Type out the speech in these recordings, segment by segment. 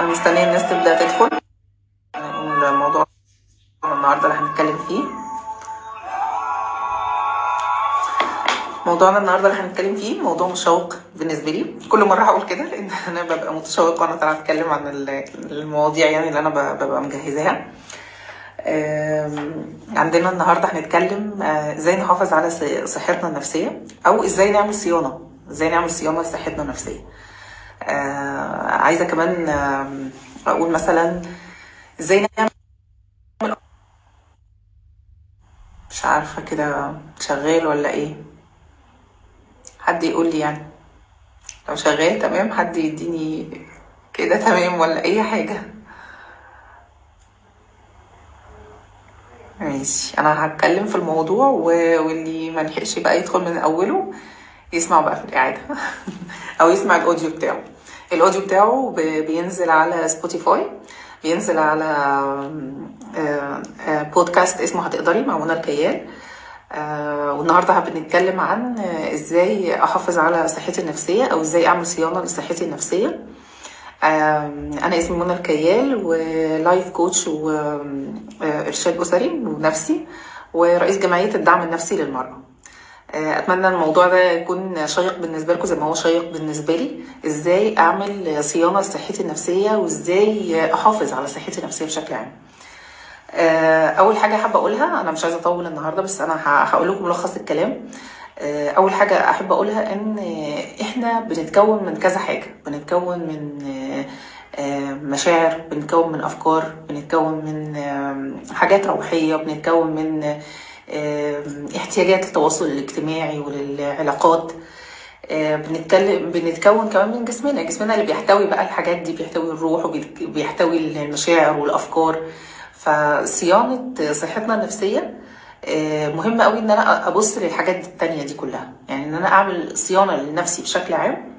أنا مستنيه الناس تبدأ تدخل. الموضوع النهارده اللي هنتكلم فيه. موضوعنا النهارده اللي هنتكلم فيه موضوع مشوق بالنسبة لي. كل مرة هقول كده لأن أنا ببقى متشوقة وأنا طالعة أتكلم عن ال- المواضيع يعني اللي أنا ببقى مجهزاها. عندنا النهارده هنتكلم آه، إزاي نحافظ على صحتنا النفسية أو إزاي نعمل صيانة. إزاي نعمل صيانة لصحتنا النفسية. عايزة كمان أقول مثلا إزاي نعمل مش عارفة كده شغال ولا إيه. حد يقول لي يعني. لو شغال تمام حد يديني كده تمام ولا أي حاجة. ماشي أنا هتكلم في الموضوع. واللي ما لحقش بقى يدخل من أوله. يسمع بقى في الاعاده أو يسمع ال audio بتاعه. ال audio بتاعه. بينزل على Spotify بينزل على آه، آه، بودكاست اسمه هتقدري مع منى الكيال آه، والنهاردة بنتكلم عن إزاي أحافظ على صحتي النفسية أو إزاي أعمل صيانة لصحتي النفسية. أنا اسمي منى الكيال و life coach وإرشاد أسري ونفسي ورئيس جمعية الدعم النفسي للمرأة. أتمنى الموضوع ده يكون شيق بالنسبة لكم زي ما هو شيق بالنسبة لي. إزاي أعمل صيانة لصحتي النفسية وإزاي أحافظ على صحتي النفسية بشكل عام؟ آه، أول حاجة حابه أقولها أنا مش عايزة أطول النهارده بس أنا هقول لكم ملخص الكلام. آه، أول حاجة أحب أقولها إن آه، إحنا بنتكون من كذا حاجة. بنتكون من آه، آه، مشاعر بنتكون من أفكار بنتكون من آه، حاجات روحية بنتكون من آه، احتياجات التواصل الاجتماعي وللعلاقات. بنتكلم بنتكون كمان من جسمنا. جسمنا اللي بيحتوي بقى الحاجات دي بيحتوي الروح وبيحتوي المشاعر والأفكار. فصيانة صحتنا النفسية مهم قوي إن أنا أبص للحاجات التانية دي كلها. يعني إن أنا أعمل صيانة لنفسي بشكل عام.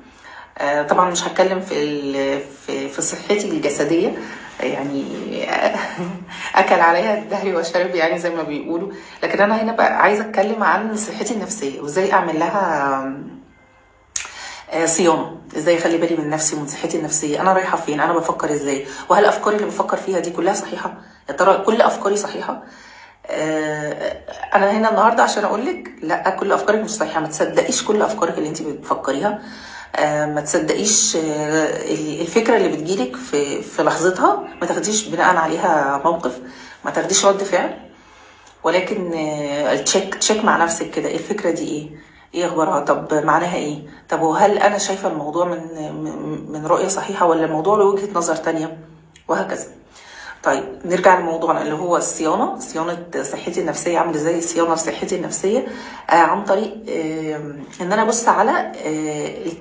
آه، طبعا مش هتكلم في في صحتي الجسدية يعني أكل عليها الدهر وشرب يعني زي ما بيقولوا. لكن أنا هنا بقى عايزة أتكلم عن صحتي النفسية وإزاي أعمل لها آه، صيانه إزاي أخلي بالي من نفسي ومن صحتي النفسية. أنا رايحة فين؟ أنا بفكر إزاي؟ وهل أفكاري اللي بفكر فيها دي كلها صحيحة؟ يا ترى كل أفكاري صحيحة؟ آه، أنا هنا النهارده عشان أقول لك لأ كل أفكارك مش صحيحة. ما تصدقيش كل أفكارك اللي انت بتفكريها. ما تصدقيش آه، الفكرة اللي بتجيلك في في لحظتها ما تاخديش بناء عليها موقف ما تاخديش رد فعل ولكن آه، تشيك تشيك مع نفسك كده إيه الفكرة دي إيه؟ إيه أخبارها؟ طب معناها إيه؟ طب وهل أنا شايفة الموضوع من- من رؤية صحيحة ولا الموضوع له وجهة نظر تانية؟ وهكذا. طيب نرجع لموضوعنا اللي هو الصيانة صيانة صحتي النفسية اعمل إزاي؟ صيانة لصحتي النفسية آه عن طريق آه إن أنا أبص على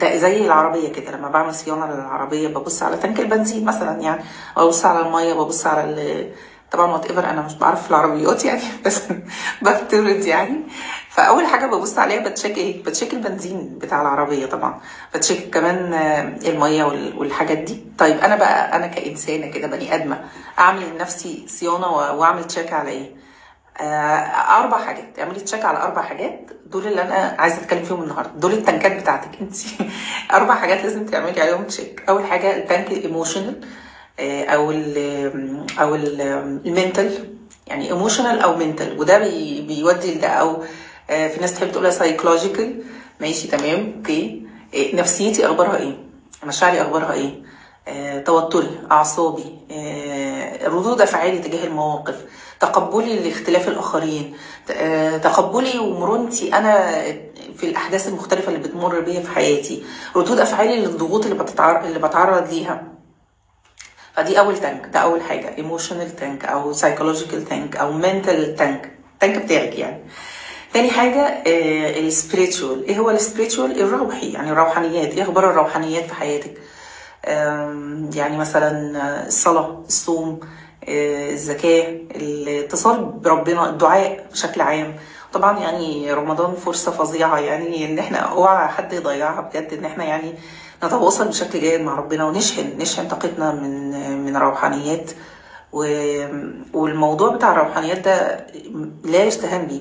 آه زي العربية كده لما بعمل صيانة للعربية ببص على تانك البنزين مثلا يعني ببص على المية ببص على طبعا whatever أنا مش بعرف في العربيات يعني بس بفترض يعني. فأول حاجة ببص عليها بتشيك إيه؟ بتشيك البنزين بتاع العربية طبعا. بتشيك كمان آه، المية وال- والحاجات دي. طيب أنا بقى أنا كإنسانة كده بني آدمة أعمل لنفسي صيانة وأعمل تشيك على إيه؟ آه، أربع حاجات. اعملي check على أربع حاجات دول اللي أنا عايزة أتكلم فيهم النهارده. دول ال tankات بتاعتك أنت. أربع حاجات لازم تعملي عليهم check أول حاجة ال tank ال emotional أو ال أو ال mental يعني emotional أو mental وده بي بيودي لده. أو آه، في ناس تحب تقولها psychological ماشي تمام okay. إيه، نفسيتي أخبارها إيه؟ مشاعري أخبارها إيه؟ آه، توتري أعصابي آه، ردود أفعالي تجاه المواقف تقبلي لاختلاف الآخرين آه، تقبلي ومرونتي أنا في الأحداث المختلفة اللي بتمر بيا في حياتي ردود أفعالي للضغوط اللي بتتعرض اللي بتعرض ليها. فدي أول tank ده أول حاجة emotional tank أو psychological tank أو mental tank ال tank بتاعك يعني. تاني حاجة ال spiritual إيه هو ال spiritual الروحي يعني الروحانيات. إيه أخبار الروحانيات في حياتك؟ يعني مثلا آه، الصلاة الصوم آه، الزكاة الاتصال بربنا الدعاء بشكل عام. طبعا يعني رمضان فرصة فظيعة يعني إن إحنا أوعى حد يضيعها بجد إن إحنا يعني نتواصل بشكل جيد مع ربنا ونشحن نشحن طاقتنا من من روحانيات. والموضوع بتاع الروحانيات ده لا يستهان بيه.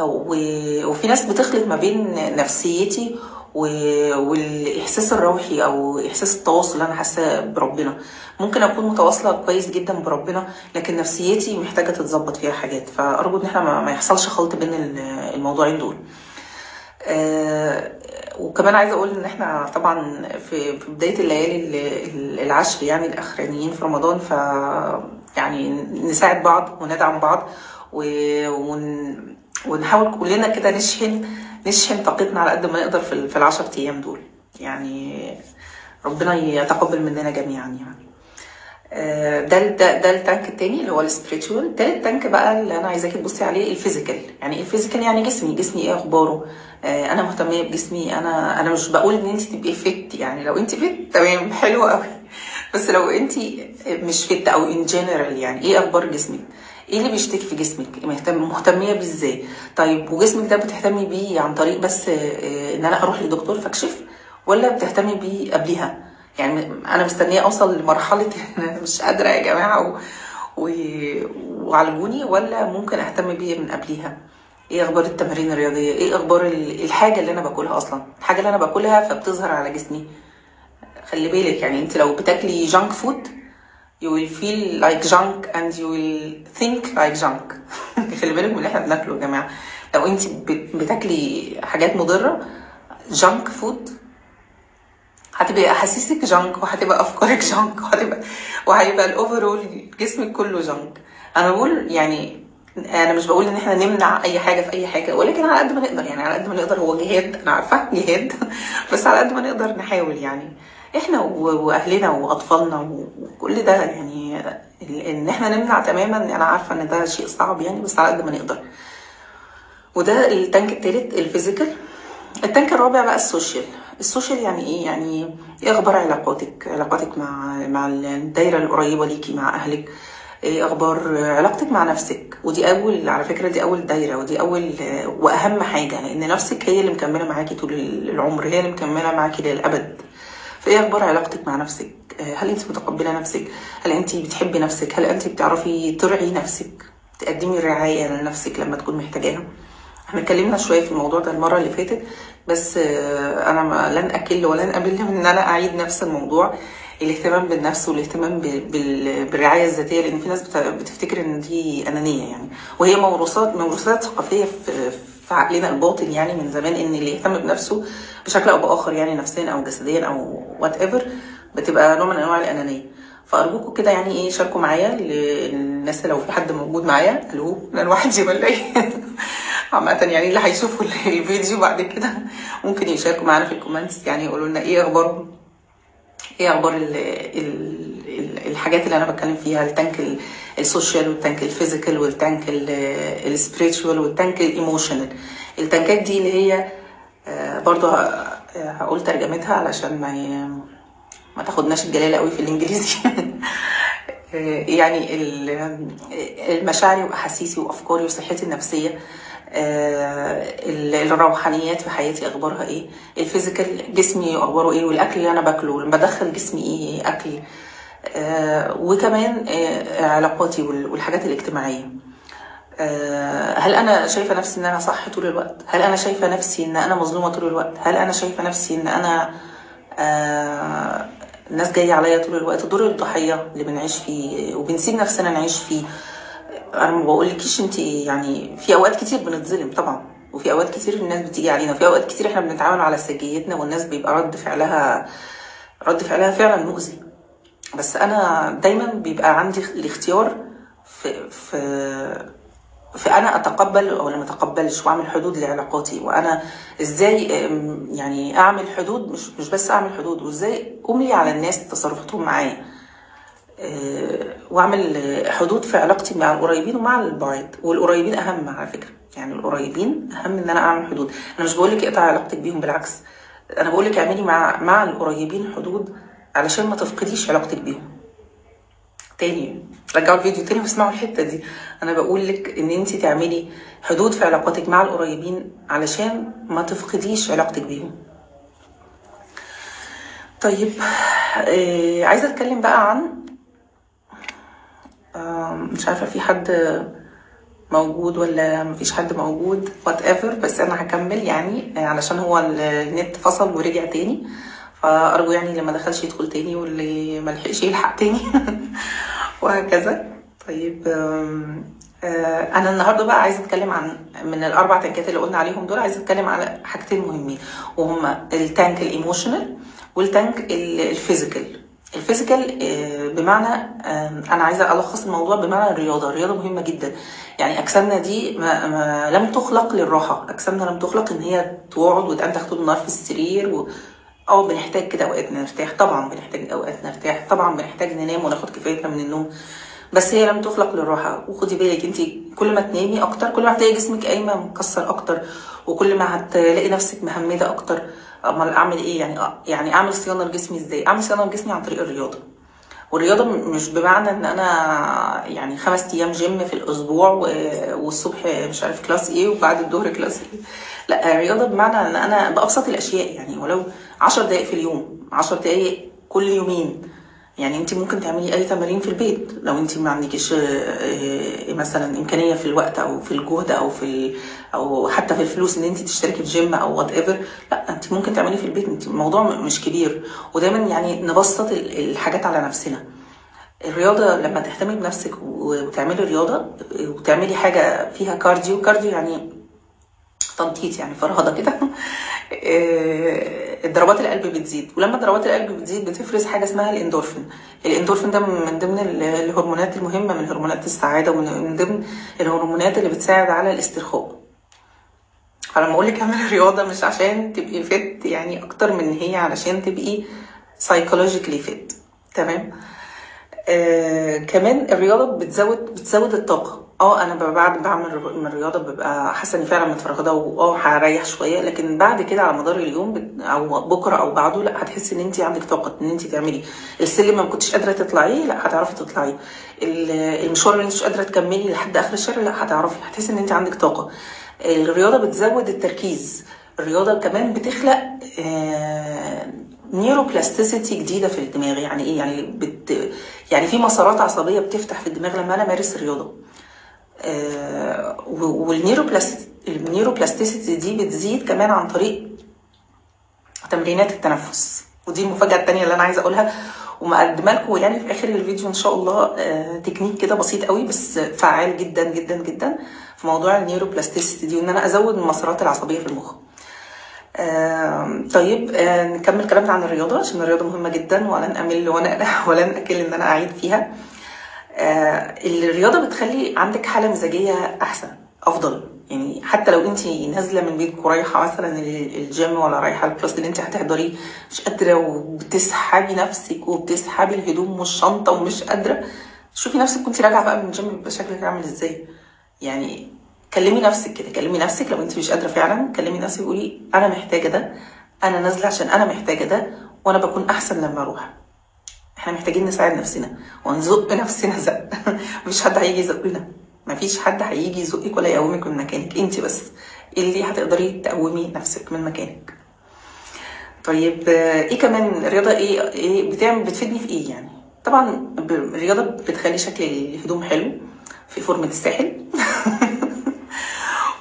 وفي ناس بتخلط ما بين نفسيتي والإحساس الروحي أو إحساس التواصل اللي أنا حاساه بربنا. ممكن أكون متواصلة كويس جدا بربنا لكن نفسيتي محتاجة تتظبط فيها حاجات. فأرجو إن إحنا ما يحصلش خلط بين ال- الموضوعين دول. آه، وكمان عايزة أقول إن إحنا طبعا في بداية الليالي ال- العشر يعني الأخرانيين في رمضان ف يعني نساعد بعض وندعم بعض و- ون ونحاول كلنا كده نشحن نشحن طاقتنا على قد ما نقدر في في العشر أيام دول. يعني ربنا يتقبل مننا جميعا يعني. آه، ده ده ده ال tank التاني اللي هو ال spiritual تالت tank بقى اللي أنا عايزاكي تبصي عليه ال physical يعني ال physical يعني جسمي جسمي إيه أخباره؟ آه، أنا مهتميه بجسمي أنا أنا مش بقول إن أنت تبقي fit يعني لو أنت fit تمام حلو قوي بس لو أنت مش fit أو in general يعني إيه أخبار جسمك؟ إيه اللي بيشتكي في جسمك؟ مهتم مهتمية بيه إزاي؟ طيب وجسمك ده بتهتمي بيه عن طريق بس آه، ان أنا أروح لدكتور فاكشف ولا بتهتمي بيه قبليها؟ يعني أنا مستنية اوصل لمرحلة ان أنا مش قادرة يا جماعة و... و... وعالجوني ولا ممكن اهتم بيه من قبليها؟ إيه أخبار التمارين الرياضية؟ إيه أخبار ال- الحاجة اللي أنا باكلها أصلا؟ الحاجة اللي أنا باكلها فبتظهر على جسمي. خلي بالك يعني انت لو بتاكلي جانك فود you will feel like junk and you will think like junk. خلي بالك من اللي إحنا بناكله يا جماعة. لو أنت بت- بتاكلي حاجات مضرة junk food هتبقى احاسيسك junk وهتبقى أفكارك junk وهتبقى وهيبقى ال overall جسمك كله junk أنا بقول يعني أنا مش بقول إن إحنا نمنع أي حاجة في أي حاجة ولكن على قد ما نقدر يعني على قد ما نقدر هو جهاد أنا عارفة جهاد بس على قد ما نقدر نحاول يعني. إحنا واهلنا واطفالنا وكل ده يعني ان إحنا نمنع تماما أنا عارفة ان ده شيء صعب يعني بس على قد ما نقدر. وده ال tank التالت ال physical. ال tank الرابع بقى ال social. ال social يعني إيه؟ يعني إيه أخبار علاقاتك؟ علاقاتك مع مع الدايرة القريبة ليكي مع أهلك. إيه أخبار علاقتك مع نفسك؟ ودي أول على فكرة دي أول دايرة ودي أول وأهم حاجة لأن نفسك هي اللي مكملة معاكي طول العمر هي اللي مكملة معاكي للأبد. فايه أخبار علاقتك مع نفسك؟ هل انت متقبلة نفسك؟ هل انت بتحبي نفسك؟ هل انت بتعرفي ترعي نفسك؟ تقدمي رعاية لنفسك لما تكون محتاجاها؟ إحنا اتكلمنا شوية في الموضوع ده المرة اللي فاتت بس آه، أنا لن اكل ولن من ان أنا اعيد نفس الموضوع. الاهتمام بالنفس والاهتمام بال- بال- بالرعاية الذاتية لأن في ناس بت- بتفتكر إن دي أنانية يعني. وهي موروثات موروثات ثقافية في في عقلنا الباطن يعني من زمان إن اللي يهتم بنفسه بشكل أو بآخر يعني نفسيا أو جسديا أو whatever بتبقى نوع من أنواع الأنانية. فأرجوكم كده يعني إيه شاركوا معايا الناس لو في حد موجود معايا. ألو أنا لوحدي ولا إيه؟ عامة يعني اللي هيشوفوا الفيديو بعد كده ممكن يشاركوا معانا في ال comments. يعني يقولوا لنا إيه أخبارهم؟ إيه أخبار ال الحاجات اللي أنا بتكلم فيها ال tank ال- السوشيال والتانك الفيزيكال والتانك السبريتشوال والتانك الايموشنال التانكات دي اللي هي آه، برضو هقول ترجمتها علشان ما ما تاخدناش الجلاله قوي في الإنجليزي. يعني ال- المشاعري وأحاسيسي وأفكاري وصحتي النفسية آه، ال- الروحانيات في حياتي أخبارها إيه ال physical جسمي أخباره إيه والأكل اللي أنا باكله بدخل جسمي إيه أكل وكمان آه، علاقاتي وال- والحاجات الاجتماعية. آه، هل أنا شايفة نفسي إن أنا صح طول الوقت؟ هل أنا شايفة نفسي إن أنا مظلومة طول الوقت؟ هل أنا شايفة نفسي إن أنا آه، الناس جاية عليا طول الوقت؟ دور الضحية اللي بنعيش فيه وبنسيب نفسنا نعيش فيه. أنا ما بقولكيش أنت يعني في أوقات كتير بنتظلم طبعا وفي أوقات كتير الناس بتيجي علينا. وفي أوقات كتير إحنا بنتعامل على سجيتنا والناس بيبقى رد فعلها رد فعلها فعلا مؤذي. بس أنا دايما بيبقى عندي الاختيار في في أنا أتقبل ولا ما أتقبلش وأعمل حدود لعلاقاتي. وأنا إزاي يعني أعمل حدود مش مش بس أعمل حدود وإزاي أملي على الناس تصرفاتهم معايا. آه، وأعمل حدود في علاقتي مع القريبين ومع البعيد. والقريبين أهم على فكرة. يعني القريبين أهم إن أنا أعمل حدود. أنا مش بقول لك اقطع علاقتك بيهم بالعكس. أنا بقول لك اعملي مع مع القريبين حدود علشان ما تفقديش علاقتك بيهم. تاني رجعوا الفيديو تاني واسمعوا الحتة دي. أنا بقول لك إن أنت تعملي حدود في علاقاتك مع القريبين علشان ما تفقديش علاقتك بيهم. طيب آه عايزة أتكلم بقى عن آه مش عارفة في حد موجود ولا مفيش حد موجود whatever بس أنا هكمل يعني علشان هو النت فصل ورجع تاني. فأرجو يعني اللي ما دخلش يدخل تاني واللي ما لحقش يلحق تاني. وهكذا. طيب آه، أنا النهارده بقى عايزة أتكلم عن من الأربع tankات اللي قلنا عليهم دول عايزة أتكلم على حاجتين مهمين وهما التانك الإيموشنال والتانك ال- الفيزيكال. الفيزيكال آه، بمعنى أنا عايزة ألخص الموضوع بمعنى الرياضة. الرياضة مهمة جدا. يعني أجسامنا دي ما ما لم تخلق للراحة. أجسامنا لم تخلق إن هي تقعد وتنتخ طول النهار في السرير و... آه بنحتاج كده اوقات نرتاح طبعا بنحتاج اوقات نرتاح طبعا بنحتاج ننام وناخد كفايتنا من النوم بس هي لم تخلق للراحة. وخدي بالك انت كل ما تنامي أكتر كل ما هتلاقي جسمك قايمة مكسر أكتر وكل ما هتلاقي نفسك مهمده أكتر. أمال أعمل إيه؟ يعني يعني أعمل صيانة لجسمي إزاي؟ أعمل صيانة لجسمي عن طريق الرياضة. والرياضة مش بمعنى إن أنا يعني خمس أيام جيم في الأسبوع والصبح مش عارف class إيه وبعد الظهر class إيه لا الرياضه بمعنى إن أنا بأبسط الأشياء يعني ولو 10 دقائق في اليوم 10 دقائق كل يومين. يعني أنت ممكن تعملي أي تمارين في البيت. لو أنت ما عندكيش آه، آه، مثلا إمكانية في الوقت أو في الجهد أو في أو حتى في الفلوس إن أنت تشتركي في جيم أو whatever لا أنت ممكن تعمليه في البيت. أنت الموضوع مش كبير. ودايما يعني نبسط ال- الحاجات على نفسنا. الرياضة لما تهتمي بنفسك وتعملي رياضة وتعملي حاجة فيها cardio cardio يعني تنطيط يعني فرهضة كده. آه، ضربات القلب بتزيد. ولما ضربات القلب بتزيد بتفرز حاجة اسمها الإندورفين. الإندورفين ده من ضمن ال- الهرمونات المهمة من هرمونات السعادة ومن من ضمن الهرمونات اللي بتساعد على الاسترخاء. فلما أقول لك اعملي رياضة مش عشان تبقي فت يعني أكتر من هي علشان تبقي سايكولوجيكلي فت تمام؟ آه كمان الرياضة بتزود بتزود الطاقة. آه أنا بعد بعمل من الرياضة ببقى حاسة اني فعلا متفرغة واه هريح شوية لكن بعد كده على مدار اليوم أو بكرة أو بعده لا هتحسي ان انت عندك طاقة ان انت تعملي. السلم ما كنتش قادرة تطلعيه لا هتعرفي تطلعيه ال- المشوار اللي انت مش قادرة تكملي لحد آخر الشهر لا هتعرفي هتحسي ان انت عندك طاقة. الرياضة بتزود التركيز. الرياضة كمان بتخلق neuroplasticity جديدة في الدماغ. يعني إيه؟ يعني بت يعني في مسارات عصبية بتفتح في الدماغ لما أنا أمارس الرياضة. آه، وال neuroplasticity دي بتزيد كمان عن طريق تمرينات التنفس. ودي المفاجأة التانية اللي أنا عايزة أقولها. ومقدمه لكم يعني في آخر الفيديو إن شاء الله آه، تكنيك كده بسيط قوي بس فعال جدا جدا جدا في موضوع ال neuroplasticity دي وإن أنا أزود المسارات العصبية في المخ. طيب آه، نكمل كلامنا عن الرياضة عشان الرياضة مهمة جدا ولن أمل ولن أكل إن أنا أعيد فيها. الرياضة بتخلي عندك حالة مزاجية أحسن أفضل. يعني حتى لو انت نازلة من بيتك ورايحة مثلا ال- الجيم ولا رايحة ال class اللي انت هتحضريه مش قادرة وبتسحبي نفسك وبتسحبي الهدوم والشنطة ومش قادرة شوفي نفسك كنت راجعة بقى من الجيم بيبقى شكلك عامل إزاي. يعني كلمي نفسك كده كلمي نفسك لو انت مش قادرة فعلا كلمي نفسك وقولي أنا محتاجة ده أنا نازلة عشان أنا محتاجة ده وأنا بكون أحسن لما أروح. إحنا محتاجين نساعد نفسنا ونزق نفسنا. زق. مفيش حد هيجي يزقنا. مفيش حد هيجي يزقك ولا يقومك من مكانك. انت بس اللي هتقدري تقومي نفسك من مكانك. طيب آه، إيه كمان؟ الرياضة إيه؟ إيه بتعمل بتفيدني في إيه يعني؟ طبعا الرياضة بتخلي شكل الهدوم حلو في فورمة الساحل.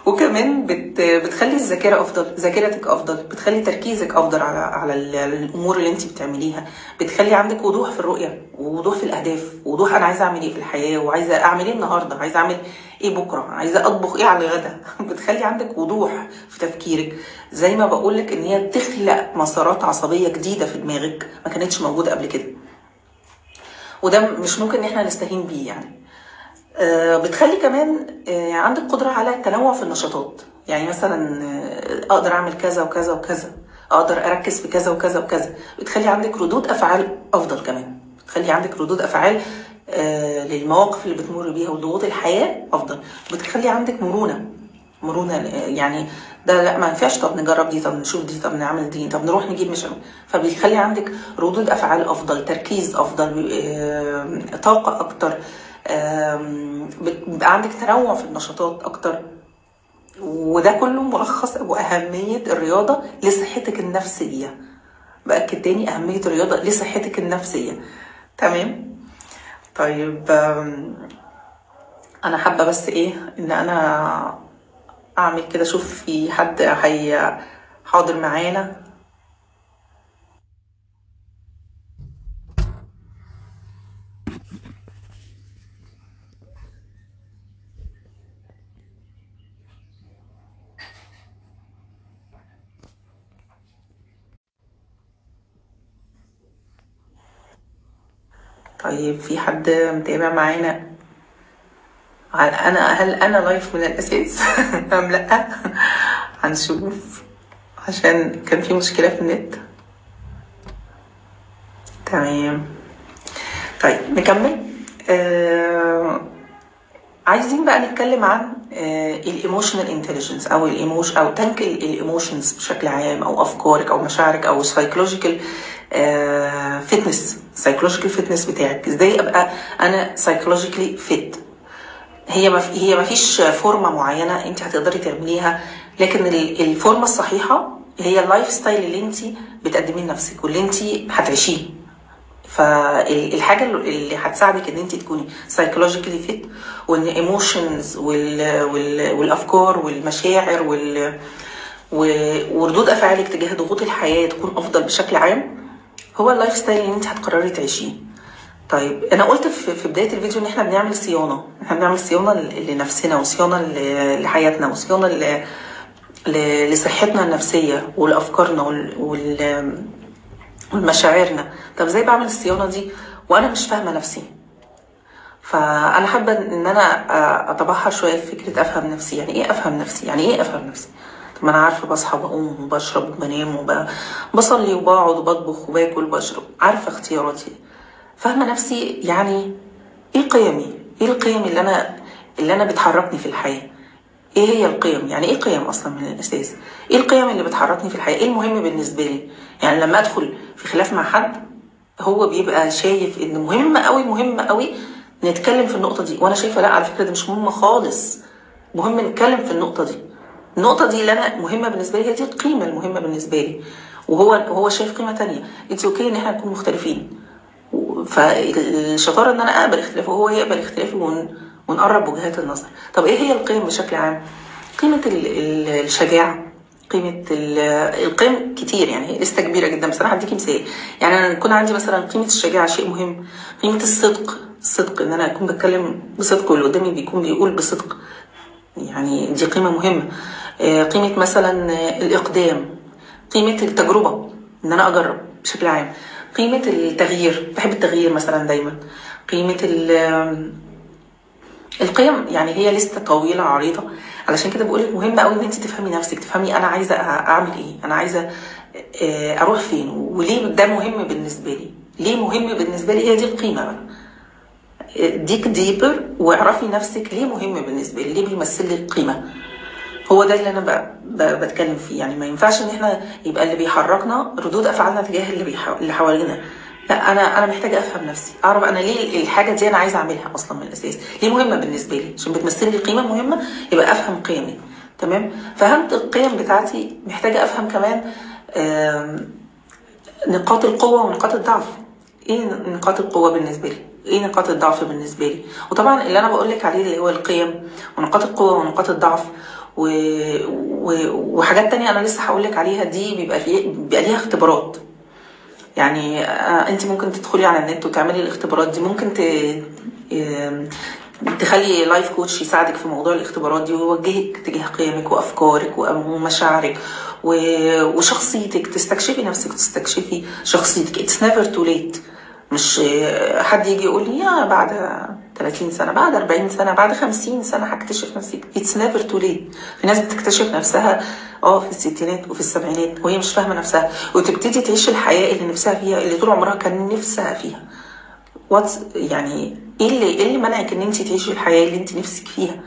وكمان بت بتخلي الذاكرة أفضل ذاكرتك أفضل بتخلي تركيزك أفضل على على ال- الأمور اللي انت بتعمليها. بتخلي عندك وضوح في الرؤية ووضوح في الأهداف وضوح أنا عايزة أعمل إيه في الحياة وعايزة أعمل إيه النهارده عايزة أعمل إيه بكرة عايزة أطبخ إيه على الغدا. بتخلي عندك وضوح في تفكيرك. زي ما بقول لك إن هي بتخلق مسارات عصبية جديدة في دماغك ما كانتش موجودة قبل كده. وده مش ممكن إن إحنا نستهين بيه يعني. بتخلي كمان آه، عندك قدرة على التنوع في النشاطات. يعني مثلا آه، أقدر أعمل كذا وكذا وكذا. أقدر أركز في كذا وكذا وكذا. بتخلي عندك ردود أفعال أفضل كمان. بتخلي عندك ردود أفعال آه، للمواقف اللي بتمر بيها وضغوط الحياة أفضل. بتخلي عندك مرونة. آه، يعني ده لا ما ينفعش. طب نجرب دي طب نشوف دي طب نعمل دي طب نروح نجيب مش. فبيخلي عندك ردود أفعال أفضل تركيز أفضل آه، طاقة أكتر. بيبقى عندك تنوع في النشاطات أكتر. وده كله ملخص واهميه الرياضة لصحتك النفسية. بأكد تاني أهمية الرياضة لصحتك النفسية. تمام؟ طيب أنا حابة بس إيه إن أنا أعمل كده. أشوف في حد هي حاضر معانا. طيب في حد متابع معانا؟ هل أنا هل أنا لايف من الأساس؟ أم لأ؟ هنشوف عشان كان في مشكلة في النت. تمام. طيب نكمل. آه عايزين بقى نتكلم عن ال emotional intelligence أو ال emotion أو تنقل ال emotions بشكل عام أو أفكارك أو مشاعرك أو psychological fitness psychological fitness بتاعك. إزاي أبقى أنا psychologically fit هي ما هي ما فيش فورمة معينة أنت هتقدري تعمليها لكن الفورمة الصحيحة هي ال lifestyle اللي أنت بتقدميه لنفسك واللي أنت هتعيشيه. فالحاجه اللي هتساعدك إن أنت تكوني psychologically fit وإن emotions والأفكار والمشاعر وال وردود أفعالك تجاه ضغوط الحياة تكون أفضل بشكل عام هو ال lifestyle اللي انت هتقرري تعيشيه. طيب أنا قلت في بداية الفيديو إن إحنا بنعمل صيانة. إحنا بنعمل صيانة لنفسنا وصيانة لحياتنا وصيانة لصحتنا النفسية ولأفكارنا والمشاعرنا. طب إزاي بعمل الصيانة دي؟ وأنا مش فاهمة نفسي. فأنا حابة إن أنا أتبحر شوية في فكرة أفهم نفسي. يعني إيه أفهم نفسي؟ يعني إيه أفهم نفسي؟ ما أنا عارفة بصحى وبقوم وبشرب وبنام وبصلي وبقعد وبطبخ وباكل وبشرب. عارفة اختياراتي. فاهمة نفسي؟ يعني إيه قيمي؟ إيه القيم اللي أنا اللي أنا بتحركني في الحياة؟ إيه هي القيم؟ يعني إيه قيم أصلا من الاساس إيه القيم اللي بتحركني في الحياة؟ إيه المهم بالنسبة لي؟ يعني لما أدخل في خلاف مع حد هو بيبقى شايف إن مهم قوي مهم قوي نتكلم في النقطة دي. وأنا شايفة لأ على فكرة دي مش مهمه خالص. مهم نتكلم في النقطة دي. النقطة دي اللي أنا مهمة بالنسبة لي هي دي القيمة المهمة بالنسبة لي. وهو هو شايف قيمة تانية. it's okay إن إحنا نكون مختلفين. فالشطارة إن أنا أقبل اختلافه وهو يقبل اختلافي ون... ونقرب وجهات النظر. طب إيه هي القيم بشكل عام؟ قيمة ال... ال... الشجاعة. قيمة القيم كتير يعني لسه كبيرة جدا. بس أنا هديكي مثال. يعني أنا يكون عندي مثلا قيمة الشجاعة شيء مهم. قيمة الصدق. الصدق إن أنا أكون بتكلم بصدق واللي قدامي بيكون بيقول بصدق. يعني دي قيمة مهمة. قيمة مثلا الإقدام قيمة التجربة إن أنا أجرب بشكل عام. قيمة التغيير بحب التغيير مثلا دايما. قيمة القيم يعني هي لسه طويلة عريضة. علشان كده بقول مهم قوي إن أنت تفهمي نفسك تفهمي أنا عايزة أعمل إيه أنا عايزة أروح فين وليه ده مهم بالنسبة لي؟ ليه مهم بالنسبة لي؟ هي دي القيمة بقى. ديك ديبر واعرفي نفسك ليه مهم بالنسبة لي ليه بيمثل لي القيمة. هو ده اللي أنا. بتكلم فيه. يعني ما ينفعش إن إحنا يبقى اللي بيحركنا ردود أفعالنا تجاه اللي. اللي حوالينا. لا أنا أنا محتاجة أفهم نفسي أعرف أنا ليه الحاجة دي أنا عايزة أعملها أصلا من الأساس؟ ليه مهمة بالنسبة لي؟ عشان بتمثل لي قيمة مهمة يبقى أفهم قيمي. تمام؟ فهمت القيم بتاعتي محتاجة أفهم كمان نقاط القوة ونقاط الضعف. إيه نقاط القوة بالنسبة لي؟ إيه نقاط الضعف بالنسبة لي؟ وطبعا اللي أنا بقول لك عليه اللي هو القيم ونقاط القوة ونقاط الضعف و... و... وحاجات تانية أنا لسه هقول لك عليها دي بيبقى فيه بيبقى ليها اختبارات. يعني انت ممكن تدخلي على النت وتعملي الاختبارات دي. ممكن ت... تخلي لايف كوتش يساعدك في موضوع الاختبارات دي ويوجهك تجاه قيمك وأفكارك ومشاعرك وشخصيتك. تستكشفي نفسك تستكشفي شخصيتك. it's never too late مش حد يجي يقول لي يا بعد 30 سنة بعد 40 سنة بعد 50 سنة هكتشف نفسي. it's never too late في ناس بتكتشف نفسها آه في الستينات وفي السبعينات وهي مش فاهمة نفسها. وتبتدي تعيش الحياة اللي نفسها فيها اللي طول عمرها كان نفسها فيها. what يعني إيه اللي إيه اللي منعك إن أنت تعيشي الحياة اللي أنت نفسك فيها؟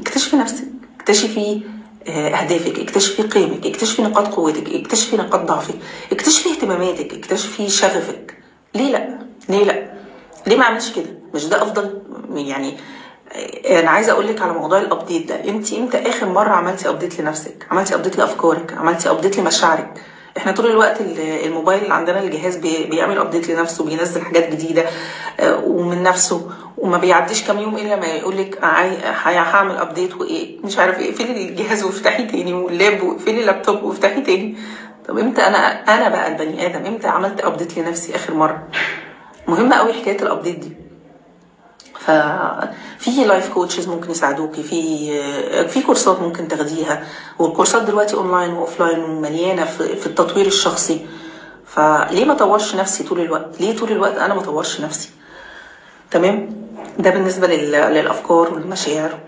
اكتشفي نفسك. اكتشفي أهدافك. اكتشفي قيمك. اكتشفي نقاط قوتك. اكتشفي نقاط ضعفك. اكتشفي اهتماماتك. اكتشفي شغفك. ليه لا؟ ليه لا؟ ليه ما اعملش كده؟ مش ده أفضل؟ يعني أنا عايزة أقول لك على موضوع ال update ده. انت إمتى آخر مرة عملتي update لنفسك؟ عملتي update لأفكارك؟ عملتي update لمشاعرك؟ إحنا طول الوقت ال- الموبايل اللي عندنا الجهاز بي- بيعمل update لنفسه بينزل حاجات جديدة آه، ومن نفسه وما بيعديش كام يوم إلا ما يقول لك هعمل update وإيه؟ مش عارف إيه. الجهاز؟ وافتحي تاني وال lap واقفلي اللابتوب؟ وافتحي تاني. طب إمتى أنا أنا بقى البني آدم إمتى عملت update لنفسي آخر مرة؟ مهمة قوي حكاية ال update دي. ففي life coaches ممكن يساعدوكي في في course ات ممكن تاخديها. وال course ات دلوقتي online و offline ومليانه في, التطوير الشخصي. فليه ما اطورش نفسي طول الوقت؟ ليه طول الوقت أنا ما اطورش نفسي؟ تمام؟ ده بالنسبة لل- للأفكار والمشاعر.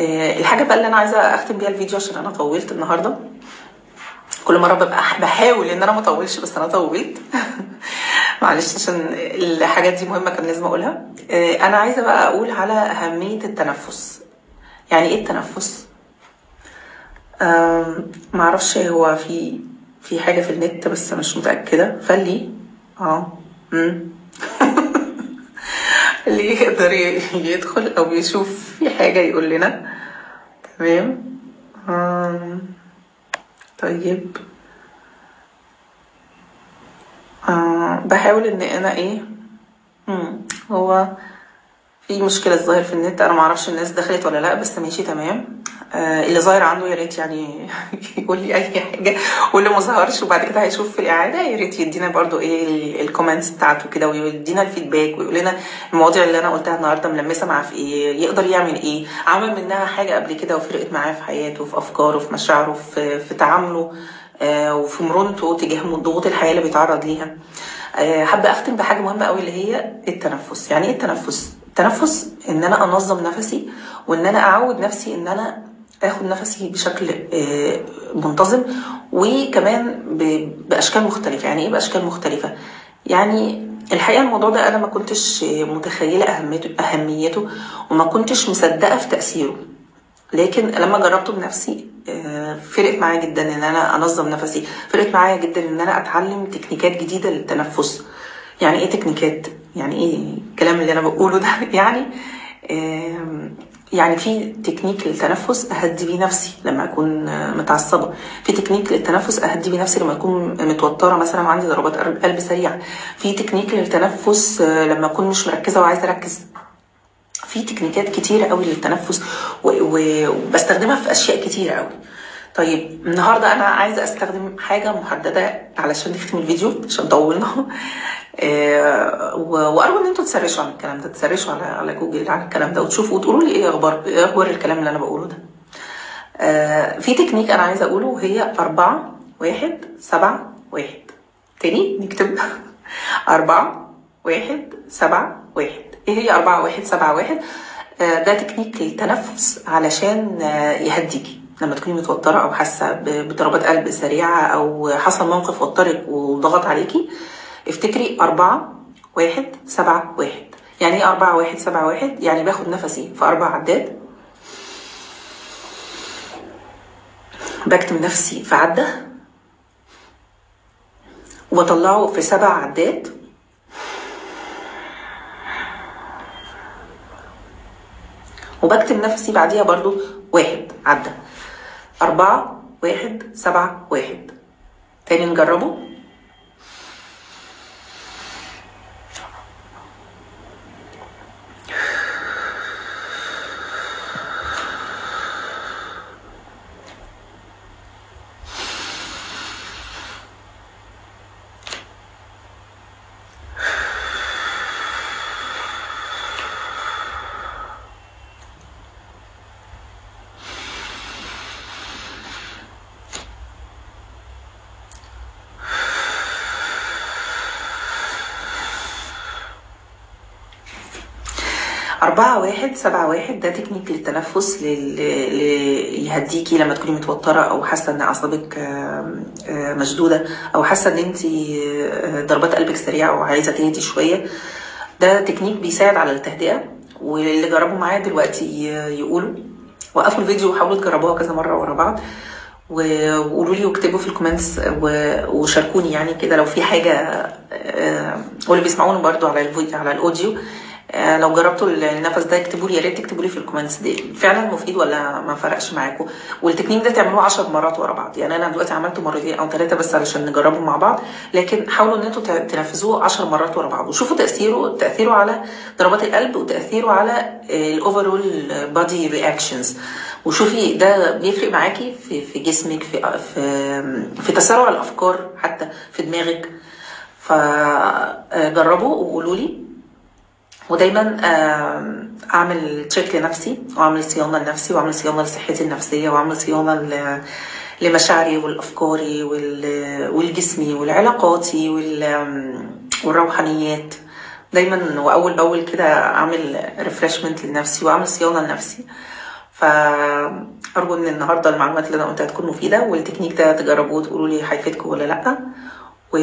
آه، الحاجة بقى اللي أنا عايزة أختم بيها الفيديو عشان أنا طولت النهارده. كل مرة ببقى بحاول إن أنا ما أطولش بس أنا طولت. معلش عشان الحاجات دي مهمة كان لازم أقولها. آه، أنا عايزة بقى أقول على أهمية التنفس. يعني إيه التنفس؟ معرفش هو في في حاجة في النت بس مش متأكدة. فلي. آه. اللي يقدر يدخل أو يشوف في حاجة يقول لنا؟ تمام. طيب. آه بحاول إن أنا إيه مم. هو في مشكلة ظاهر في النت أنا معرفش الناس دخلت ولا لأ بس ماشي تمام آه اللي ظاهر عنده يا ريت يعني يقول لي أي حاجة واللي ما ظهرش وبعد كده هيشوف في الإعادة يا ريت يدينا برضو إيه ال comments بتاعته كده ويدينا ال feedback ويقول لنا المواضيع اللي أنا قلتها النهارده ملمسة معاه في إيه يقدر يعمل إيه عمل منها حاجة قبل كده وفرقت معاه في حياته في أفكاره في مشاعره في, في تعامله وفي مرونته تجاه ضغوط الحياة اللي بيتعرض ليها. آه، حابة أختم بحاجة مهمة قوي اللي هي التنفس. يعني إيه التنفس؟ التنفس إن أنا أنظم نفسي وإن أنا أعود نفسي إن أنا آخد نفسي بشكل آه، منتظم وكمان بأشكال مختلفة. يعني إيه بأشكال مختلفة؟ يعني الحقيقة الموضوع ده أنا ما كنتش متخيلة اهميته أهميته وما كنتش مصدقة في تأثيره. لكن لما جربته بنفسي آه، فرقت معايا جدا إن أنا أنظم نفسي. فرقت معايا جدا إن أنا أتعلم تكنيكات جديدة للتنفس. يعني إيه تكنيكات؟ يعني إيه الكلام اللي أنا بقوله ده؟ يعني يعني في تكنيك للتنفس أهدي بيه نفسي لما أكون آه، متعصبة. في تكنيك للتنفس أهدي بيه نفسي لما أكون متوترة مثلا وعندي ضربات قلب قلب سريعه في تكنيك للتنفس آه، لما أكون مش مركزة وعايزة أركز. في تكنيكات كتيرة قوي للتنفس وبستخدمها في أشياء كتيرة قوي. طيب النهاردة أنا عايزة أستخدم حاجة محددة علشان نختم الفيديو عشان طولنا. آه، و- وأرجو إن أنتوا ت search وا عن الكلام ده ت search وا على على جوجل عن الكلام ده وتشوفوا وتقولوا لي إيه أخبار إيه أخبار الكلام اللي أنا بقوله ده. آه، في تكنيك أنا عايزة أقوله وهي أربعة واحد سبعة واحد. تاني نكتب أربعة واحد سبعة واحد. إيه هي أربعة واحد سبعة واحد؟ آه، ده تكنيك للتنفس علشان آه، يهديكي. لما تكوني متوترة أو حاسة ب- بضربات قلب سريعة أو حصل موقف وترك وضغط عليكي افتكري أربعة واحد سبعة واحد. يعني إيه أربعة واحد سبعة واحد؟ يعني باخد نفسي في أربع عدات. بكتم نفسي في عدة. وبطلعه في سبع عدات. وبكتم نفسي بعديها برضو واحد عدى. أربعة واحد سبعة واحد. تاني نجربه؟ أربعة واحد سبعة واحد ده تكنيك للتنفس لل... ل... يهديكي لما تكوني متوترة أو حاسة إن أعصابك آه، مشدودة أو حاسة إن أنت ضربات قلبك سريعة أو عايزة تهدي شوية. ده تكنيك بيساعد على التهدئة واللي جربوا معايا دلوقتي يقولوا وقفوا الفيديو وحاولوا تجربوها كذا مرة ورا بعض وقولوا لي واكتبوا في ال comments وشاركوني يعني كده لو في حاجة آه، واللي بيسمعوني برضو على الفيديو على ال audio. آه، لو جربتوا النفس ده اكتبوا لي يا ريت تكتبوا لي في ال comments دي. فعلا مفيد ولا ما فرقش معاكم؟ والتكنيك ده تعملوه 10 مرات ورا بعض. يعني أنا دلوقتي عملته مرتين أو ثلاثة بس علشان نجربه مع بعض لكن حاولوا إن أنتوا تنفذوه 10 مرات ورا بعض. وشوفوا تأثيره تأثيره على ضربات القلب وتأثيره على ال overall body reactions وشوفي ده بيفرق معاكي في في جسمك في في في تسارع الأفكار حتى في دماغك. فجربوا وقولوا لي. ودايما أعمل check لنفسي وأعمل صيانة لنفسي وأعمل صيانة لصحتي النفسية وأعمل صيانة لمشاعري والأفكاري وال- والجسمي والعلاقاتي وال- والروحانيات. دايما وأول بأول كده أعمل refreshment لنفسي وأعمل صيانة لنفسي. فأرجو إن النهارده المعلومات اللي أنا قلتها تكون مفيدة والتكنيك ده تجربوه وتقولوا لي هيفيدكم ولا لأ. و